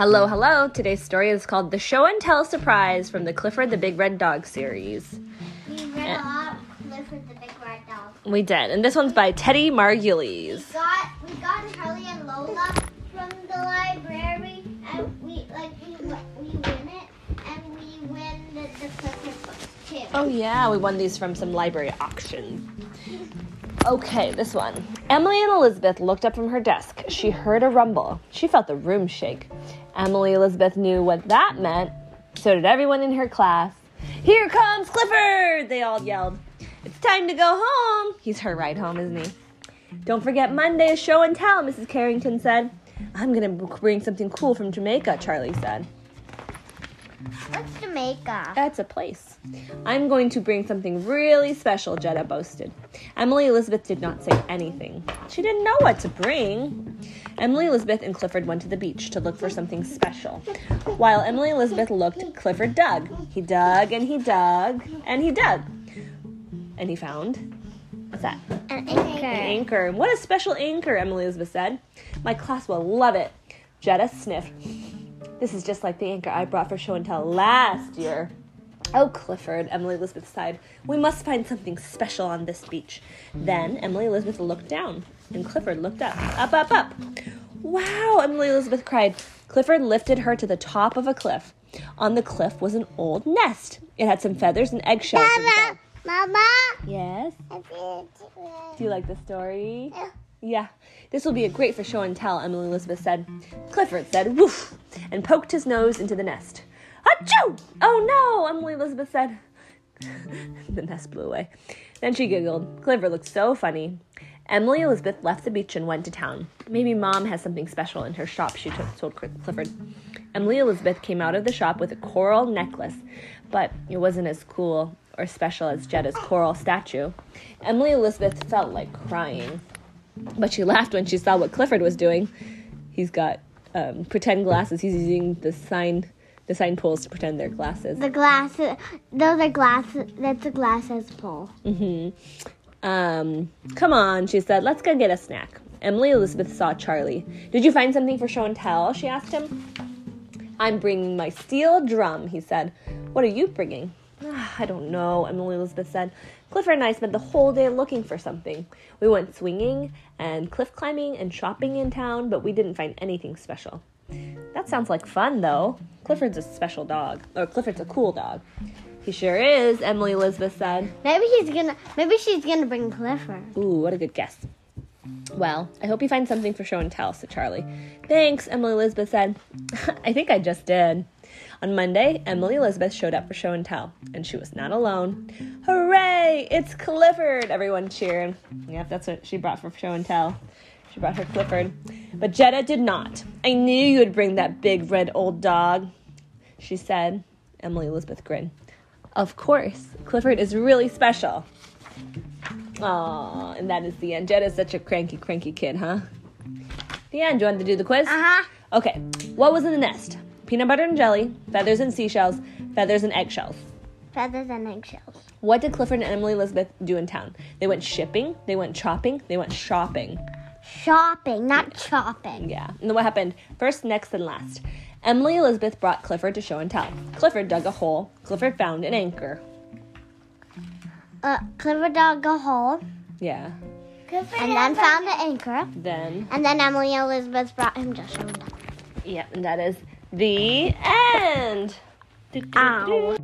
Hello, hello. Today's story is called The Show and Tell Surprise from the Clifford the Big Red Dog series. We read a lot of Clifford the Big Red Dog. We did. And this one's by Teddy Margulies. We got we got Charlie and Lola from the library, and we like we we win it, and we win the, the Clifford books too. Oh, yeah. We won these from some library auction. Okay, this one. Emily and Elizabeth looked up from her desk. She heard a rumble. She felt the room shake. Emily Elizabeth knew what that meant. So did everyone in her class. Here comes Clifford! They all yelled. It's time to go home. He's her ride home, isn't he? Don't forget Monday is show and tell, Mrs. Carrington said. I'm gonna bring something cool from Jamaica, Charlie said. What's Jamaica? That's a place. I'm going to bring something really special, Jetta boasted. Emily Elizabeth did not say anything. She didn't know what to bring. Emily Elizabeth and Clifford went to the beach to look for something special. While Emily Elizabeth looked, Clifford dug. He dug and he dug and he dug. And he found what's that? An anchor. An anchor. What a special anchor, Emily Elizabeth said. My class will love it. Jetta sniffed. This is just like the anchor I brought for show and tell last year. Oh, Clifford, Emily Elizabeth sighed. We must find something special on this beach. Then Emily Elizabeth looked down, and Clifford looked up. Up, up, up. Wow, Emily Elizabeth cried. Clifford lifted her to the top of a cliff. On the cliff was an old nest. It had some feathers and eggshells. Mama, Mama. Yes? Do you like the story? Yeah. Yeah. This will be a great for show and tell, Emily Elizabeth said. Clifford said, woof, and poked his nose into the nest. Achoo! Oh no, Emily Elizabeth said. the nest blew away. Then she giggled. Clifford looked so funny. Emily Elizabeth left the beach and went to town. Maybe mom has something special in her shop, she told told Clifford. Emily Elizabeth came out of the shop with a coral necklace, but it wasn't as cool or special as Jetta's coral statue. Emily Elizabeth felt like crying, but she laughed when she saw what Clifford was doing. He's got um, pretend glasses. He's using the sign, the sign poles to pretend they're glasses. The glasses. Those are glasses. That's a glasses pole. Um, come on, she said. Let's go get a snack. Emily Elizabeth saw Charlie. Did you find something for show and tell? She asked him. I'm bringing my steel drum, he said. What are you bringing? "Ah, I don't know, Emily Elizabeth said. Clifford and I spent the whole day looking for something. We went swinging and cliff climbing and shopping in town, but we didn't find anything special. That sounds like fun, though. Clifford's a special dog. Or Clifford's a cool dog. He sure is, Emily Elizabeth said. Maybe he's gonna. Maybe she's gonna bring Clifford. Ooh, what a good guess. Well, I hope you find something for show and tell, said Charlie. Thanks, Emily Elizabeth said. I think I just did. On Monday, Emily Elizabeth showed up for show and tell, and she was not alone. Hooray! It's Clifford! Everyone cheered. Yep, that's what she brought for show and tell. She brought her Clifford. But Jetta did not. I knew you would bring that big red old dog, she said. Emily Elizabeth grinned. Of course, Clifford is really special. Aw, and that is the end. Jed is such a cranky, cranky kid, huh? The end. Do you want to do the quiz? Uh huh. Okay. What was in the nest? Peanut butter and jelly, feathers and seashells, feathers and eggshells. Feathers and eggshells. What did Clifford and Emily Elizabeth do in town? They went shipping, they went chopping, they went shopping. Shopping, not chopping. Yeah. And then what happened? First, next, and last. Emily Elizabeth brought Clifford to show and tell. Clifford dug a hole. Clifford found an anchor. Uh, Clifford dug a hole, Yeah. and then found the anchor, Then, and then Emily Elizabeth brought him to show and tell. yeah, and that is the end. Ow.